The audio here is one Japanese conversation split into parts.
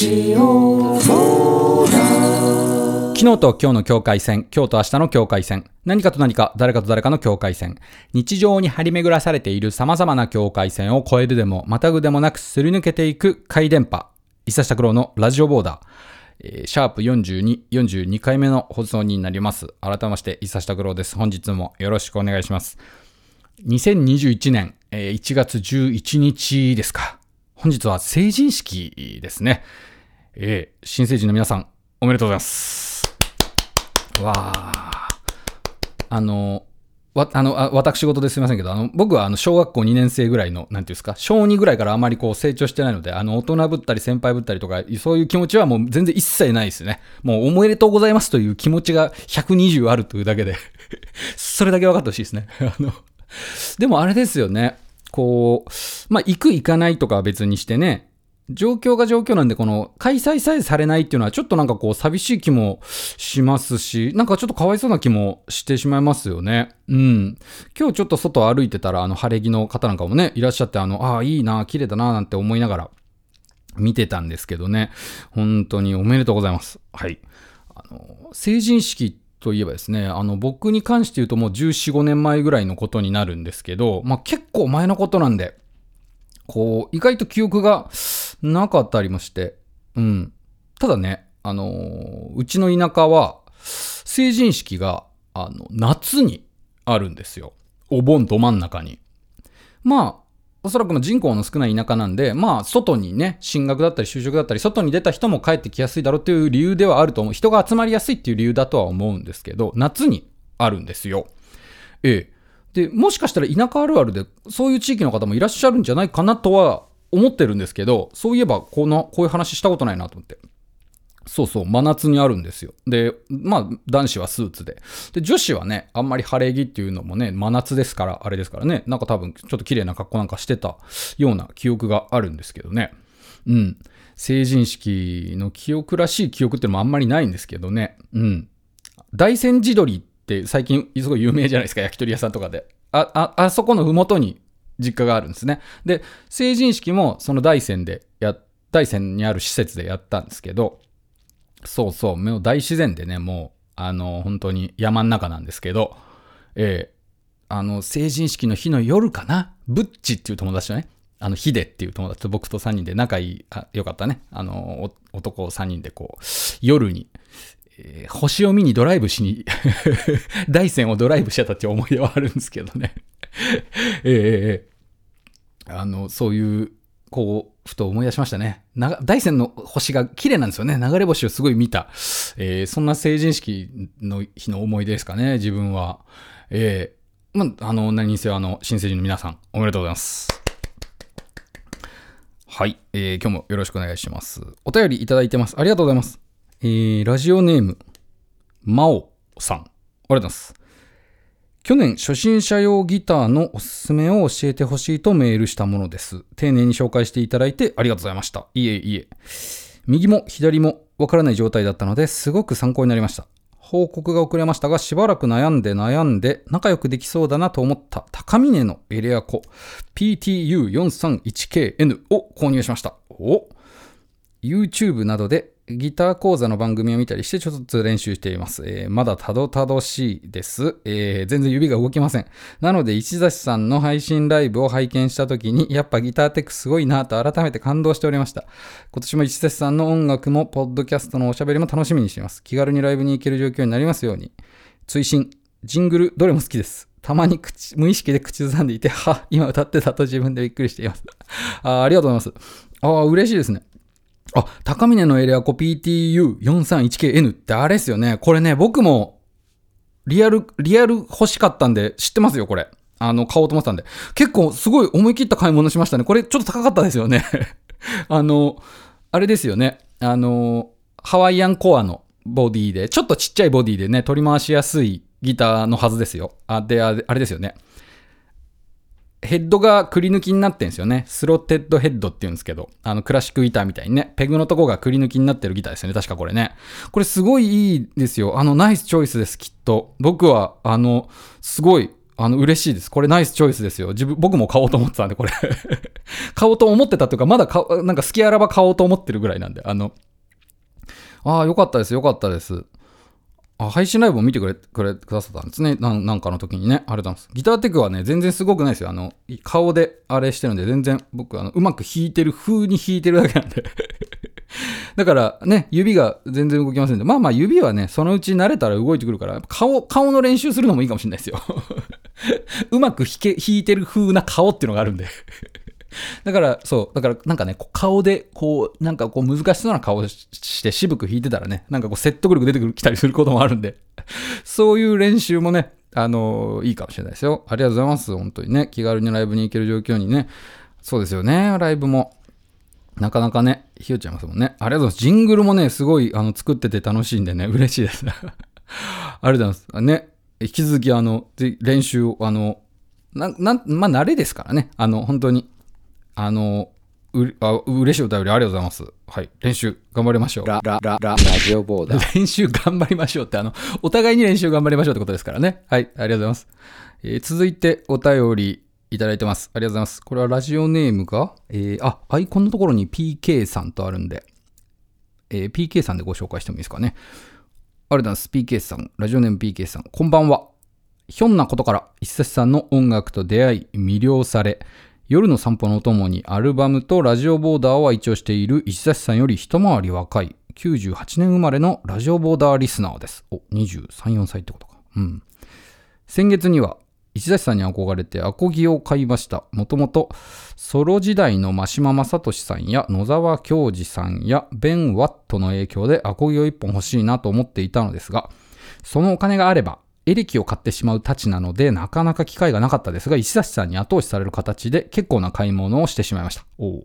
昨日と今日の境界線、今日と明日の境界線、何かと何か、誰かと誰かの境界線、日常に張り巡らされている様々な境界線を越えるでも、またぐでもなくすり抜けていく回電波、伊佐下九郎のラジオボーダー、えーシャープ42、42回目の放送になります。改めまして、伊佐下九郎です。本日もよろしくお願いします。2021年、えー1月11日ですか。本日は成人式ですね。えー新成人の皆さん、おめでとうございます。わあ。あの、わ、あの、あ私事ですいませんけど、あの、僕はあの、小学校2年生ぐらいの、なんていうんですか、小2ぐらいからあまりこう成長してないので、あの、大人ぶったり先輩ぶったりとか、そういう気持ちはもう全然一切ないですね。もうおめでとうございますという気持ちが120あるというだけで、それだけ分かってほしいですね。あの、でもあれですよね。こう、まあ、行く行かないとかは別にしてね、状況が状況なんで、この、開催さえされないっていうのは、ちょっとなんかこう、寂しい気もしますし、なんかちょっとかわいそうな気もしてしまいますよね。うん。今日ちょっと外歩いてたら、あの、晴れ着の方なんかもね、いらっしゃって、あの、ああ、いいな、綺麗だな、なんて思いながら、見てたんですけどね。本当におめでとうございます。はい。あの、成人式といえばですね、あの、僕に関して言うともう14、5年前ぐらいのことになるんですけど、まあ結構前のことなんで、こう、意外と記憶がなかったりもして、うん。ただね、あのーうちの田舎は、成人式が、あの、夏にあるんですよ。お盆ど真ん中に。まあ、おそらくまあ人口の少ない田舎なんで、まあ、外にね、進学だったり就職だったり、外に出た人も帰ってきやすいだろうっていう理由ではあると思う。人が集まりやすいっていう理由だとは思うんですけど、夏にあるんですよ。ええ。で、もしかしたら田舎あるあるで、そういう地域の方もいらっしゃるんじゃないかなとは思ってるんですけど、そういえば、この、こういう話したことないなと思って。そうそう、真夏にあるんですよ。で、まあ、男子はスーツで。で、女子はね、あんまり晴れ着っていうのもね、真夏ですから、あれですからね、なんか多分、ちょっと綺麗な格好なんかしてたような記憶があるんですけどね。うん。成人式の記憶らしい記憶っていうのもあんまりないんですけどね。うん。大山地鶏って最近すごい有名じゃないですか、焼き鳥屋さんとかで。あ、あ、あそこのふもとに実家があるんですね。で、成人式もその大山でや、大山にある施設でやったんですけど、そうそう、もう大自然でね、もう、あの、本当に山の中なんですけど、ええあの、成人式の日の夜かな、ブッチっていう友達とね、あの、ヒデっていう友達と僕と3人で仲いい、あよかったね、あの、お男3人でこう、夜に、えー星を見にドライブしに、大山をドライブしてたって思い出はあるんですけどね。ええええあの、そういう、こう、ふと思い出しましたね。大山の星が綺麗なんですよね。流れ星をすごい見た。えーそんな成人式の日の思い出ですかね、自分は。えーまあ、あの、何にせよ、あの、新成人の皆さん、おめでとうございます。はい、えー今日もよろしくお願いします。お便りいただいてます。ありがとうございます。えーラジオネーム、まおさん。ありがとうございます。去年、初心者用ギターのおすすめを教えてほしいとメールしたものです。丁寧に紹介していただいてありがとうございました。いえいえ。右も左もわからない状態だったのですごく参考になりました。報告が遅れましたが、しばらく悩んで悩んで仲良くできそうだなと思った高峰のエレアコ PTU431KN を購入しました。お YouTube などでギター講座の番組を見たりしてちょっとずつ練習しています。えーまだたどたどしいです、えー全然指が動きません。なので、石崎さんの配信ライブを拝見した時に、やっぱギターテックすごいなと改めて感動しておりました。今年も石崎さんの音楽も、ポッドキャストのおしゃべりも楽しみにしています。気軽にライブに行ける状況になりますように。追伸、ジングル、どれも好きです。たまに口無意識で口ずさんでいて、は、今歌ってたと自分でびっくりしています。あありがとうございます。ああ、嬉しいですね。あ、高峰のエレアコ PTU431KN ってあれですよね。これね、僕も、リアル、リアル欲しかったんで、知ってますよ、これ。あの、買おうと思ってたんで。結構、すごい思い切った買い物しましたね。これ、ちょっと高かったですよね。あの、あれですよね。あの、ハワイアンコアのボディで、ちょっとちっちゃいボディでね、取り回しやすいギターのはずですよ。あ、で、あれですよね。ヘッドがくり抜きになってんですよね。スロッテッドヘッドって言うんですけど、あのクラシックギターみたいにね、ペグのとこがくり抜きになってるギターですよね。確かこれね。これすごいいいですよ。あの、ナイスチョイスです、きっと。僕は、あの、すごい、あの、嬉しいです。これナイスチョイスですよ。自分、僕も買おうと思ってたんで、これ。買おうと思ってたというか、まだ買、なんか好きあらば買おうと思ってるぐらいなんで、あの、ああ、よかったです、よかったです。あ、配信ライブを見てくれ、くれ、くださったんですね。なんなんかの時にね。ありがとうございます。ギターテックはね、全然すごくないですよ。あの、顔であれしてるんで、全然僕、あの、うまく弾いてる風に弾いてるだけなんで。だからね、指が全然動きませんで、まあまあ指はね、そのうち慣れたら動いてくるから、顔、顔の練習するのもいいかもしれないですよ。うまく弾け、弾いてる風な顔っていうのがあるんで。だから、そう、だからなんかね、顔で、こう、なんかこう難しそうな顔して渋く弾いてたらね、なんかこう説得力出てくる、きたりすることもあるんで、そういう練習もね、あのいいかもしれないですよ。ありがとうございます。本当にね、気軽にライブに行ける状況にね。そうですよね、ライブも。なかなかね、ひよちゃいますもんね。ありがとうございます。ジングルもね、すごい、あの、作ってて楽しいんでね、嬉しいです。ありがとうございます。ね、引き続き、あの、練習を、あの、な、な、まあ、慣れですからね。あの、本当に、あの、うあ嬉しいお便りありがとうございます。はい。練習頑張りましょう。ラ、ラ、ラ、ラ、ラジオボーダー。練習頑張りましょうって、あの、お互いに練習頑張りましょうってことですからね。はい、ありがとうございます。えー続いてお便りいただいてます。ありがとうございます。これはラジオネームが、えーあ、アイコンのところに PK さんとあるんで、えー PK さんでご紹介してもいいですかね。ありがとうございます。PK さん、ラジオネーム PK さん、こんばんは。ひょんなことから、一冊さんの音楽と出会い、魅了され、夜の散歩のお供にアルバムとラジオボーダーを愛聴している石崎さんより一回り若い98年生まれのラジオボーダーリスナーです。お、23、4歳ってことか。うん。先月には石崎さんに憧れてアコギを買いました。もともとソロ時代の真島正俊さんや野沢京二さんやベン・ワットの影響でアコギを一本欲しいなと思っていたのですが、そのお金があればエレキを買ってしまうたちなので、なかなか機会がなかったですが、石崎さんに後押しされる形で結構な買い物をしてしまいました。お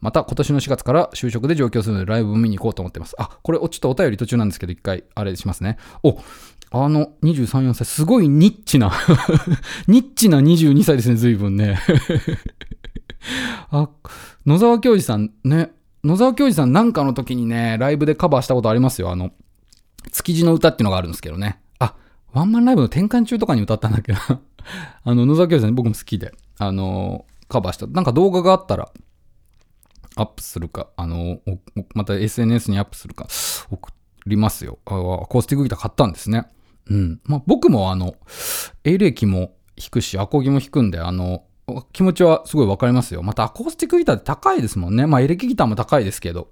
また、今年の4月から就職で上京するのでライブを見に行こうと思ってます。あ、これ、ちょっとお便り途中なんですけど、一回、あれしますね。お、あの、23、4歳、すごいニッチな、ニッチな22歳ですね、随分ね。あ、野沢京二さんね、野沢京二さんなんかの時にね、ライブでカバーしたことありますよ。あの、築地の歌っていうのがあるんですけどね。ワンマンライブの転換中とかに歌ったんだっけど、あの、野沢京二さん僕も好きで、あの、カバーした。なんか動画があったら、アップするか、あの、また SNS にアップするか、送りますよ。アコースティックギター買ったんですね。うん。まあ、僕もあの、エレキも弾くし、アコギも弾くんで、あの、気持ちはすごいわかりますよ。またアコースティックギターって高いですもんね。まあ、エレキギターも高いですけど。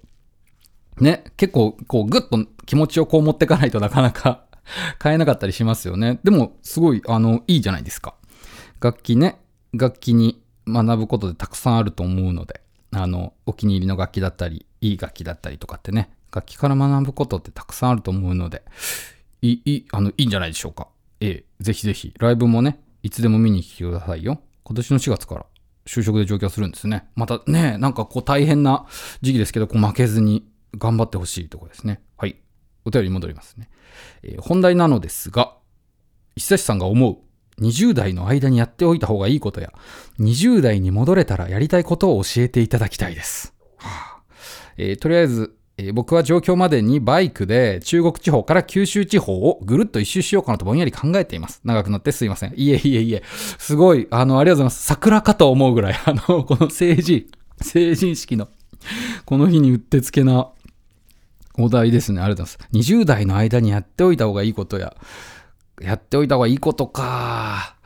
ね、結構、こう、ぐっと気持ちをこう持ってかないとなかなか 買えなかったりしますよね。でも、すごい、あの、いいじゃないですか。楽器ね、楽器に学ぶことでたくさんあると思うので、あの、お気に入りの楽器だったり、いい楽器だったりとかってね、楽器から学ぶことってたくさんあると思うので、いい、あの、いいんじゃないでしょうか。ええ、ぜひぜひ、ライブもね、いつでも見に来てくださいよ。今年の4月から就職で上京するんですね。またね、なんかこう大変な時期ですけど、こう負けずに頑張ってほしいところですね。はい。お便り戻りますね。えー本題なのですが、石崎さんが思う20代の間にやっておいた方がいいことや、20代に戻れたらやりたいことを教えていただきたいです。はあえーとりあえず、えー僕は上京までにバイクで中国地方から九州地方をぐるっと一周しようかなとぼんやり考えています。長くなってすいません。いえいえいえ。すごい、あの、ありがとうございます。桜かと思うぐらい、あの、この成人、成人式の、この日にうってつけなお題ですね。ありがとうございます。20代の間にやっておいた方がいいことや、やっておいた方がいいことか。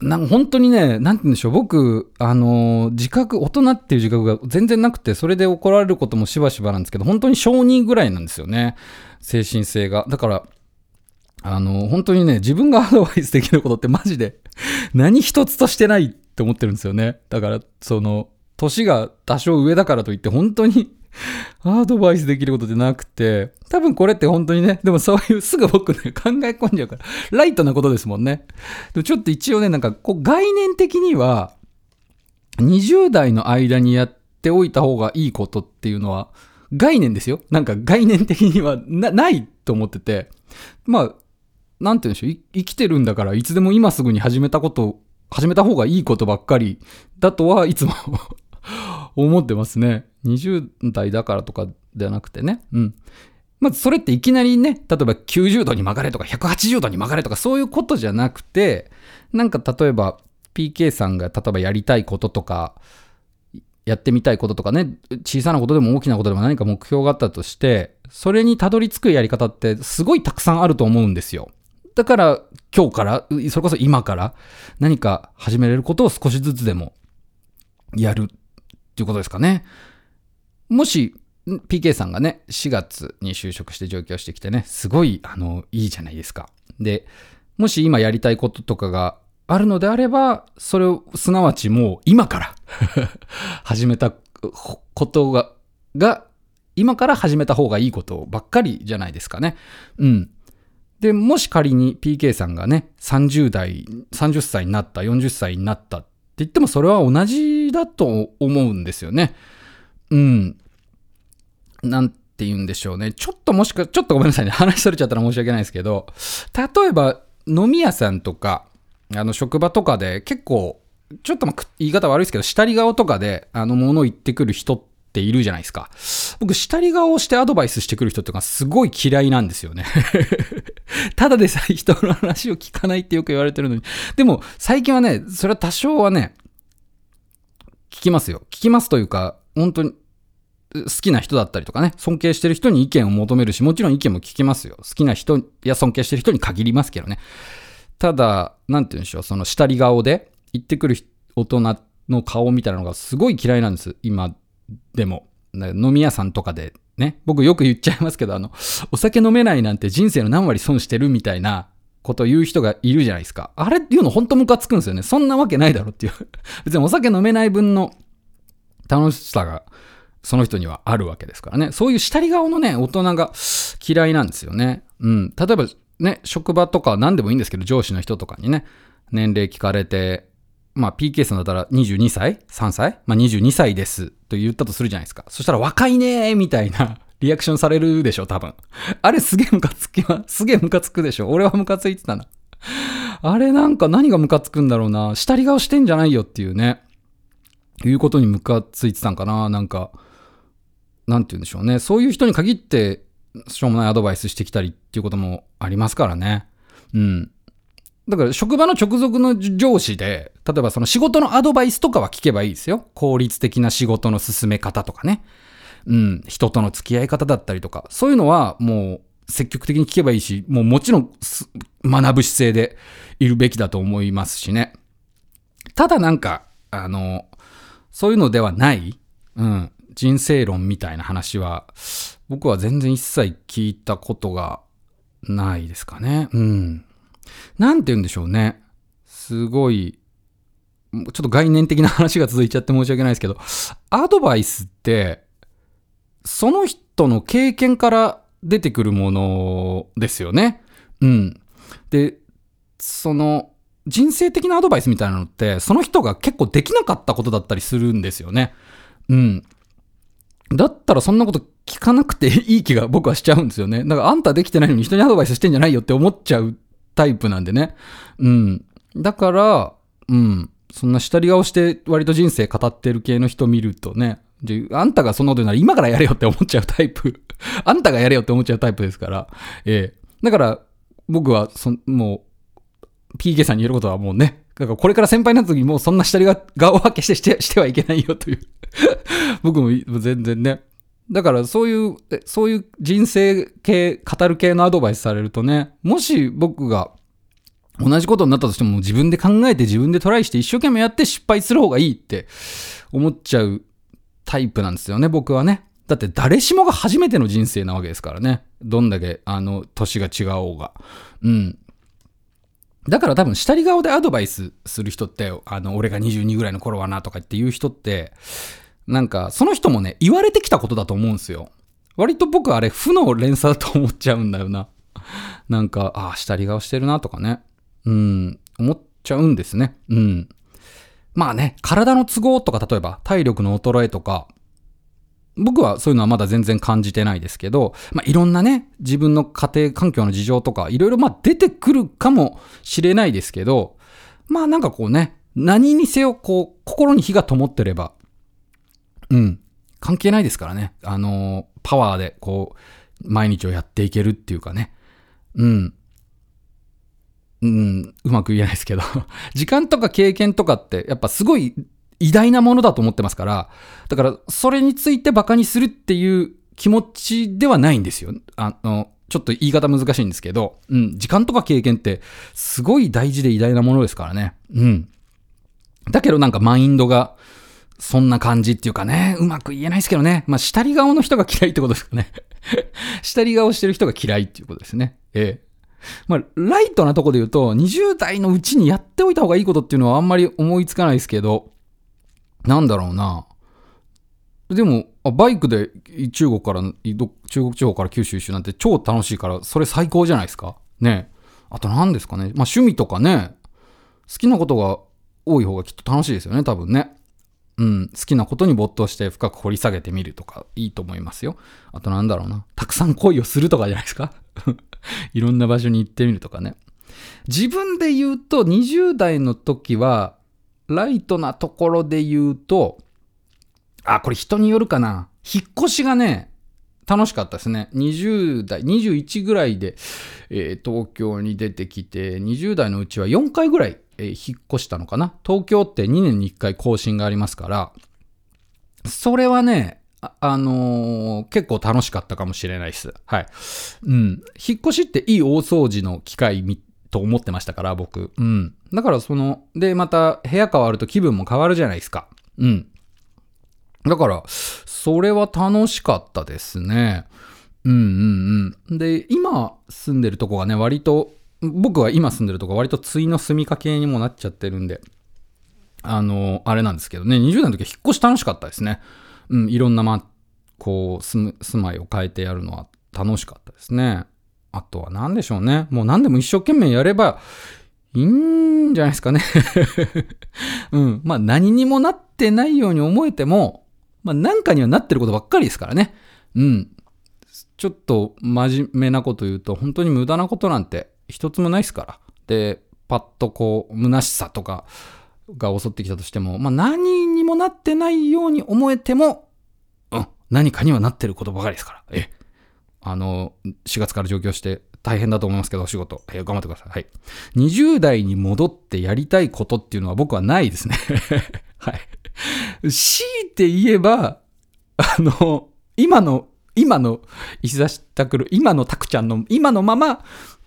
なんか本当にね、なんて言うんでしょう。僕、あのー自覚、大人っていう自覚が全然なくて、それで怒られることもしばしばなんですけど、本当に小児ぐらいなんですよね。精神性が。だから、あのー本当にね、自分がアドバイスできることってマジで何一つとしてないって思ってるんですよね。だから、その、年が多少上だからといって、本当に アドバイスできることってなくて、多分これって本当にね、でもそういう すぐ僕ね、考え込んじゃうから、ライトなことですもんね。でちょっと一応ね、なんかこう概念的には、20代の間にやっておいた方がいいことっていうのは、概念ですよ。なんか概念的にはないと思ってて、まあ、なんて言うんでしょう、生きてるんだから、いつでも今すぐに始めたこと、始めた方がいいことばっかりだとはいつも思ってますね。20代だからとかではなくてね。うん。まずそれっていきなりね、例えば90度に曲がれとか180度に曲がれとかそういうことじゃなくて、なんか例えば PK さんが例えばやりたいこととか、やってみたいこととかね、小さなことでも大きなことでも何か目標があったとして、それにたどり着くやり方ってすごいたくさんあると思うんですよ。だから今日から、それこそ今から何か始めれることを少しずつでもやるっっていうことですかね。もし、PK さんがね、4月に就職して上京してきてね、すごい、あの、いいじゃないですか。で、もし今やりたいこととかがあるのであれば、それを、すなわちもう今から 始めたことが、が、今から始めた方がいいことばっかりじゃないですかね。うん。で、もし仮に PK さんがね、30代、30歳になった、40歳になったって言ってもそれは同じだと思うんですよね。うん。なんて言うんでしょうね。ちょっともしか、ちょっとごめんなさいね。話それちゃったら申し訳ないですけど、例えば飲み屋さんとか、あの職場とかで結構、ちょっとま言い方悪いですけど、下り顔とかで、あの、ものを言ってくる人っているじゃないですか。僕、下り顔をしてアドバイスしてくる人っていうのがすごい嫌いなんですよね。ただでさえ人の話を聞かないってよく言われてるのに。でも、最近はね、それは多少はね、聞きますよ。聞きますというか、本当に、好きな人だったりとかね、尊敬してる人に意見を求めるし、もちろん意見も聞きますよ。好きな人や尊敬してる人に限りますけどね。ただ、なんて言うんでしょう、その下り顔で言ってくる大人の顔みたいなのがすごい嫌いなんです。今でも。飲み屋さんとかでね、僕よく言っちゃいますけど、あの、お酒飲めないなんて人生の何割損してるみたいなこと言う人がいるじゃないですか。あれ言うの本当ムカつくんですよね。そんなわけないだろっていう。別にお酒飲めない分の楽しさがその人にはあるわけですからね。そういう下り顔のね、大人が嫌いなんですよね。うん。例えばね、職場とか何でもいいんですけど、上司の人とかにね、年齢聞かれて、まあ PK さんだったら22歳 ?3 歳？まあ22歳ですと言ったとするじゃないですか。そしたら若いねーみたいなリアクションされるでしょ、多分。あれすげえムカつきま、すげえムカつくでしょ。俺はムカついてたな。あれなんか何がムカつくんだろうな。下り顔してんじゃないよっていうね。いうことにムカついてたんかな。なんか、なんて言うんでしょうね。そういう人に限って、しょうもないアドバイスしてきたりっていうこともありますからね。うん。だから職場の直属の上司で、例えばその仕事のアドバイスとかは聞けばいいですよ。効率的な仕事の進め方とかね。うん。人との付き合い方だったりとか。そういうのはもう積極的に聞けばいいし、もうもちろん学ぶ姿勢でいるべきだと思いますしね。ただなんか、あの、そういうのではない、うん、人生論みたいな話は、僕は全然一切聞いたことがないですかね。うん。なんて言うんでしょうね。すごい、ちょっと概念的な話が続いちゃって申し訳ないですけど、アドバイスって、その人の経験から出てくるものですよね。うん。で、その、人生的なアドバイスみたいなのって、その人が結構できなかったことだったりするんですよね。うん。だったらそんなこと聞かなくていい気が僕はしちゃうんですよね。だからあんたできてないのに人にアドバイスしてんじゃないよって思っちゃうタイプなんでね。うん。だから、うん。そんな下り顔して割と人生語ってる系の人見るとね、であんたがそんなこと言うなら今からやれよって思っちゃうタイプ。あんたがやれよって思っちゃうタイプですから。ええだから、僕はそ、もう、PK さんに言えることはもうね、だからこれから先輩になった時にもうそんな下りが顔分けしてして してはいけないよという。僕も全然ね。だからそういう、そういう人生系、語る系のアドバイスされるとね、もし僕が同じことになったとしても自分で考えて自分でトライして一生懸命やって失敗する方がいいって思っちゃうタイプなんですよね、僕はね。だって誰しもが初めての人生なわけですからね。どんだけ、あの、年が違おうが。うん。だから多分、下り顔でアドバイスする人って、あの、俺が22ぐらいの頃はなとかっていう人って、なんか、その人もね、言われてきたことだと思うんですよ。割と僕あれ、負の連鎖だと思っちゃうんだよな。なんか、ああ、下り顔してるなとかね。うん、思っちゃうんですね。うん。まあね、体の都合とか、例えば体力の衰えとか、僕はそういうのはまだ全然感じてないですけど、まあいろんなね、自分の家庭環境の事情とか、いろいろまあ出てくるかもしれないですけど、まあなんかこうね、何にせよこう、心に火が灯ってれば、うん、関係ないですからね。あの、パワーでこう、毎日をやっていけるっていうかね。うん。うん、うまく言えないですけど、時間とか経験とかって、やっぱすごい偉大なものだと思ってますから、だから、それについてバカにするっていう気持ちではないんですよ。あの、ちょっと言い方難しいんですけど、うん、時間とか経験って、すごい大事で偉大なものですからね。うん。だけどなんかマインドが、そんな感じっていうかね、うまく言えないですけどね。まあ、下り顔の人が嫌いってことですかね。下り顔してる人が嫌いっていうことですね。ええ。まあ、ライトなとこで言うと、20代のうちにやっておいた方がいいことっていうのはあんまり思いつかないですけど、なんだろうな。でも、あバイクで中国から、中国地方から九州一周なんて超楽しいから、それ最高じゃないですか。ね。あと何ですかね。まあ趣味とかね、好きなことが多い方がきっと楽しいですよね、多分ね。うん、好きなことに没頭して深く掘り下げてみるとかいいと思いますよ。あとなんだろうな。たくさん恋をするとかじゃないですか。いろんな場所に行ってみるとかね。自分で言うと20代の時は、ライトなところで言うと、あ、これ人によるかな。引っ越しがね、楽しかったですね。20代、21ぐらいで、えー東京に出てきて、20代のうちは4回ぐらい、え引っ越したのかな？東京って2年に1回更新がありますから、それはね、あ、あのー結構楽しかったかもしれないです。はい。うん。引っ越しっていい大掃除の機会と思ってましたから、僕。うん。だからその、で、また部屋変わると気分も変わるじゃないですか。うん。だから、それは楽しかったですね。うんうんうん。で、今住んでるとこがね、割と、僕は今住んでるとこ割と対の住みかけにもなっちゃってるんで、あの、あれなんですけどね、20代の時は引っ越し楽しかったですね。うん、いろんな、ま、こう、住、住まいを変えてやるのは楽しかったですね。あとは何でしょうね。もう何でも一生懸命やればいいんじゃないですかね。うん。まあ何にもなってないように思えても、まあ何かにはなってることばっかりですからね。うん。ちょっと真面目なこと言うと、本当に無駄なことなんて一つもないですから。で、パッとこう、虚しさとかが襲ってきたとしても、まあ何にもなってないように思えても、うん、何かにはなってることばかりですから。ええ。あの、4月から上京して大変だと思いますけど、お仕事、えー頑張ってください。はい。20代に戻ってやりたいことっていうのは僕はないですね。はい。強いて言えば、あの、今の、今の石田拓郎、今の拓ちゃんの、今のまま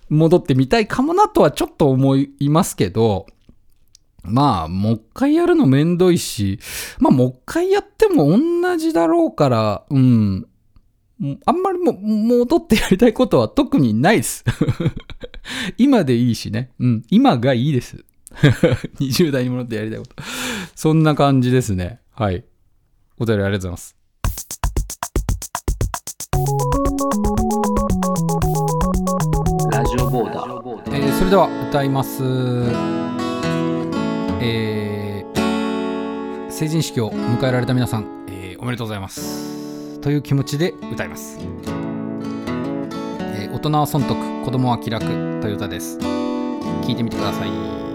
戻ってみたいかもなとはちょっと思いますけど、まあ、もう一回やるのめんどいし、まあ、もう一回やっても同じだろうから、うん。あんまりも戻ってやりたいことは特にないです。今でいいしね。うん。今がいいです。20代に戻ってやりたいこと。そんな感じですね。はい。お便りありがとうございます。ボーダー。えーそれでは歌います。えー成人式を迎えられた皆さん、えーおめでとうございます。という気持ちで歌います。えー大人は損得、子供は気楽という歌です。聞いてみてください。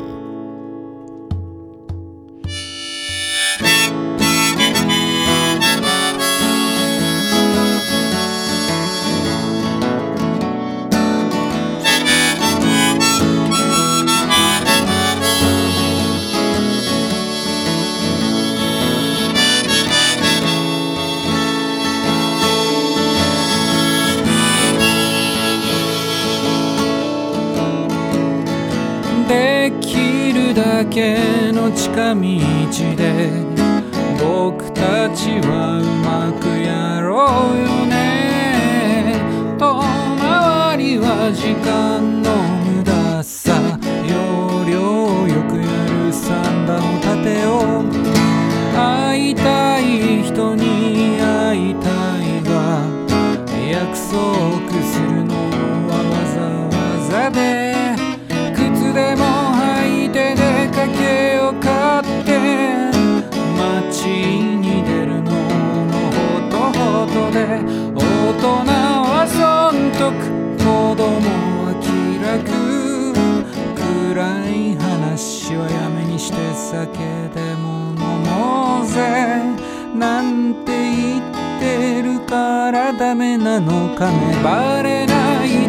けの近道で酒でも飲もうぜなんて言ってるからダメなのかね。バレない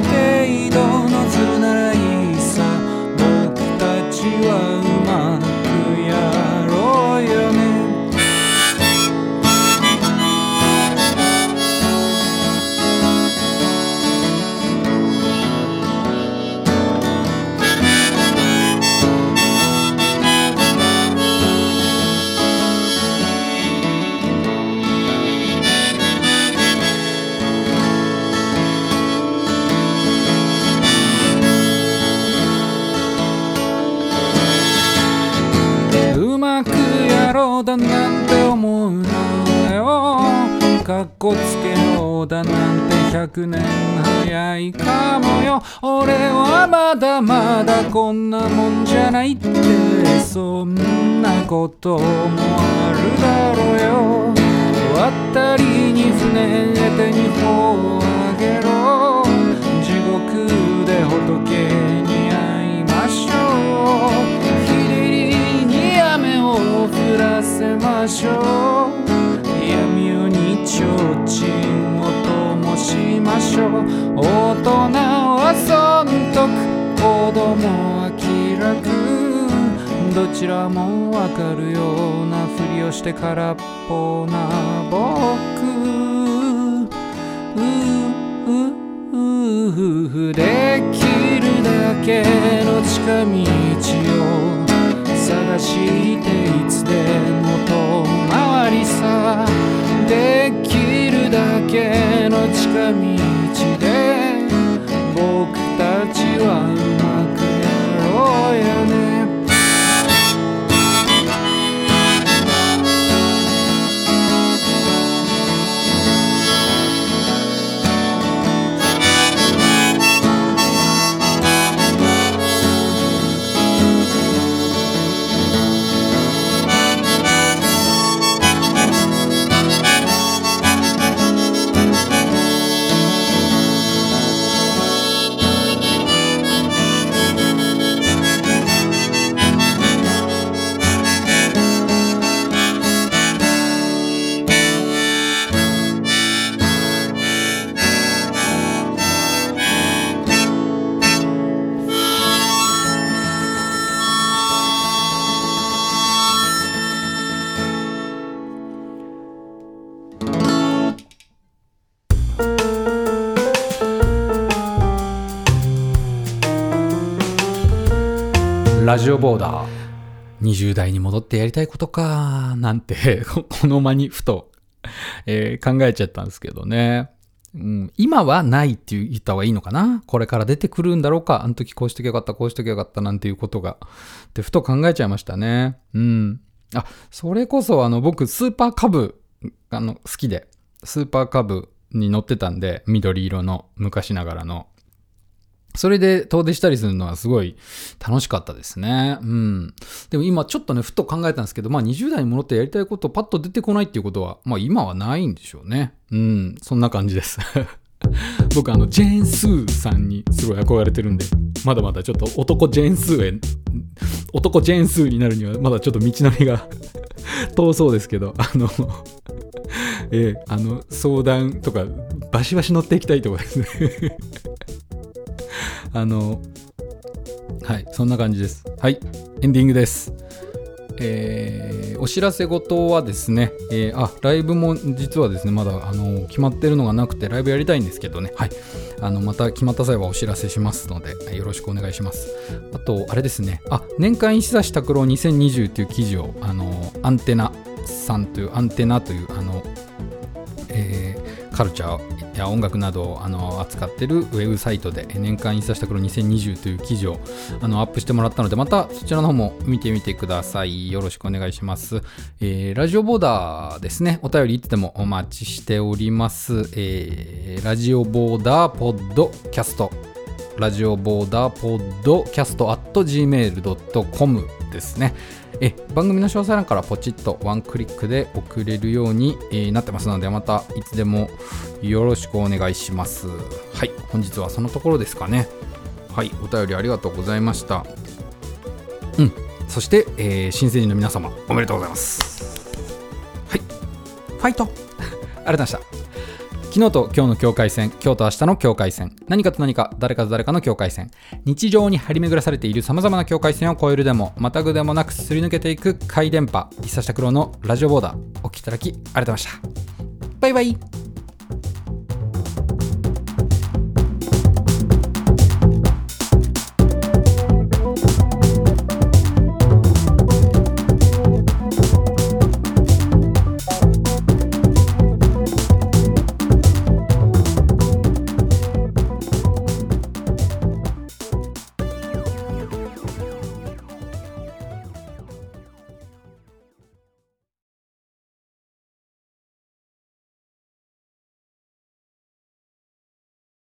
ゃないってそんなこともあるだろうよ。渡りに船ちらもわかるようなふりをして空っぽな僕ううううできるだけの近道を探していつでも遠回りさできる。だけの近道でラジオボーダー。20代に戻ってやりたいことか、なんて、この間にふと、えー考えちゃったんですけどね。うん、今はないって言った方がいいのかなこれから出てくるんだろうかあの時こうしときゃよかった、こうしときゃよかったなんていうことが。で、ふと考えちゃいましたね。うん。あ、それこそあの僕スーパーカブ、あの、好きで、スーパーカブに乗ってたんで、緑色の昔ながらの。それで遠出したりするのはすごい楽しかったですね。うん。でも今ちょっとね、ふと考えたんですけど、まあ20代に戻ってやりたいことパッと出てこないっていうことは、まあ今はないんでしょうね。うん。そんな感じです。僕あの、ジェーン・スーさんにすごい憧れてるんで、まだまだちょっと男ジェーン・スーへ、男ジェーン・スーになるにはまだちょっと道のりが 遠そうですけど、あの、ええあの、相談とか、バシバシ乗っていきたいところですね。あの、はい、そんな感じです。はい、エンディングです。えーお知らせ事はですね、えーあ、ライブも実はですね、まだあの決まってるのがなくて、ライブやりたいんですけどね、はい、あのまた決まった際はお知らせしますので、よろしくお願いします。あと、あれですね、あ、年間石指拓郎2020という記事を、あの、アンテナさんという、アンテナという、あの、えーカルチャーや音楽などをあの扱っているウェブサイトで年間印刷した頃2020という記事をあのアップしてもらったのでまたそちらの方も見てみてください。よろしくお願いします、えーラジオボーダーですね。お便りいつでもお待ちしております、えーラジオボーダーポッドキャスト。ラジオボーダーポッドキャスト at gmail.com ですね。え番組の詳細欄からポチッとワンクリックで送れるように、えーなってますのでまたいつでもよろしくお願いします。はい、本日はそのところですかね。はい、お便りありがとうございました。うん、そして、えー新成人の皆様おめでとうございます。はい、ファイト ありがとうございました。昨日と今日の境界線、今日と明日の境界線、何かと何か、誰かと誰かの境界線、日常に張り巡らされている様々な境界線を越えるでも、またぐでもなくすり抜けていく回電波、一冊拓郎のラジオボーダー、お聞きいただきありがとうございました。バイバイ。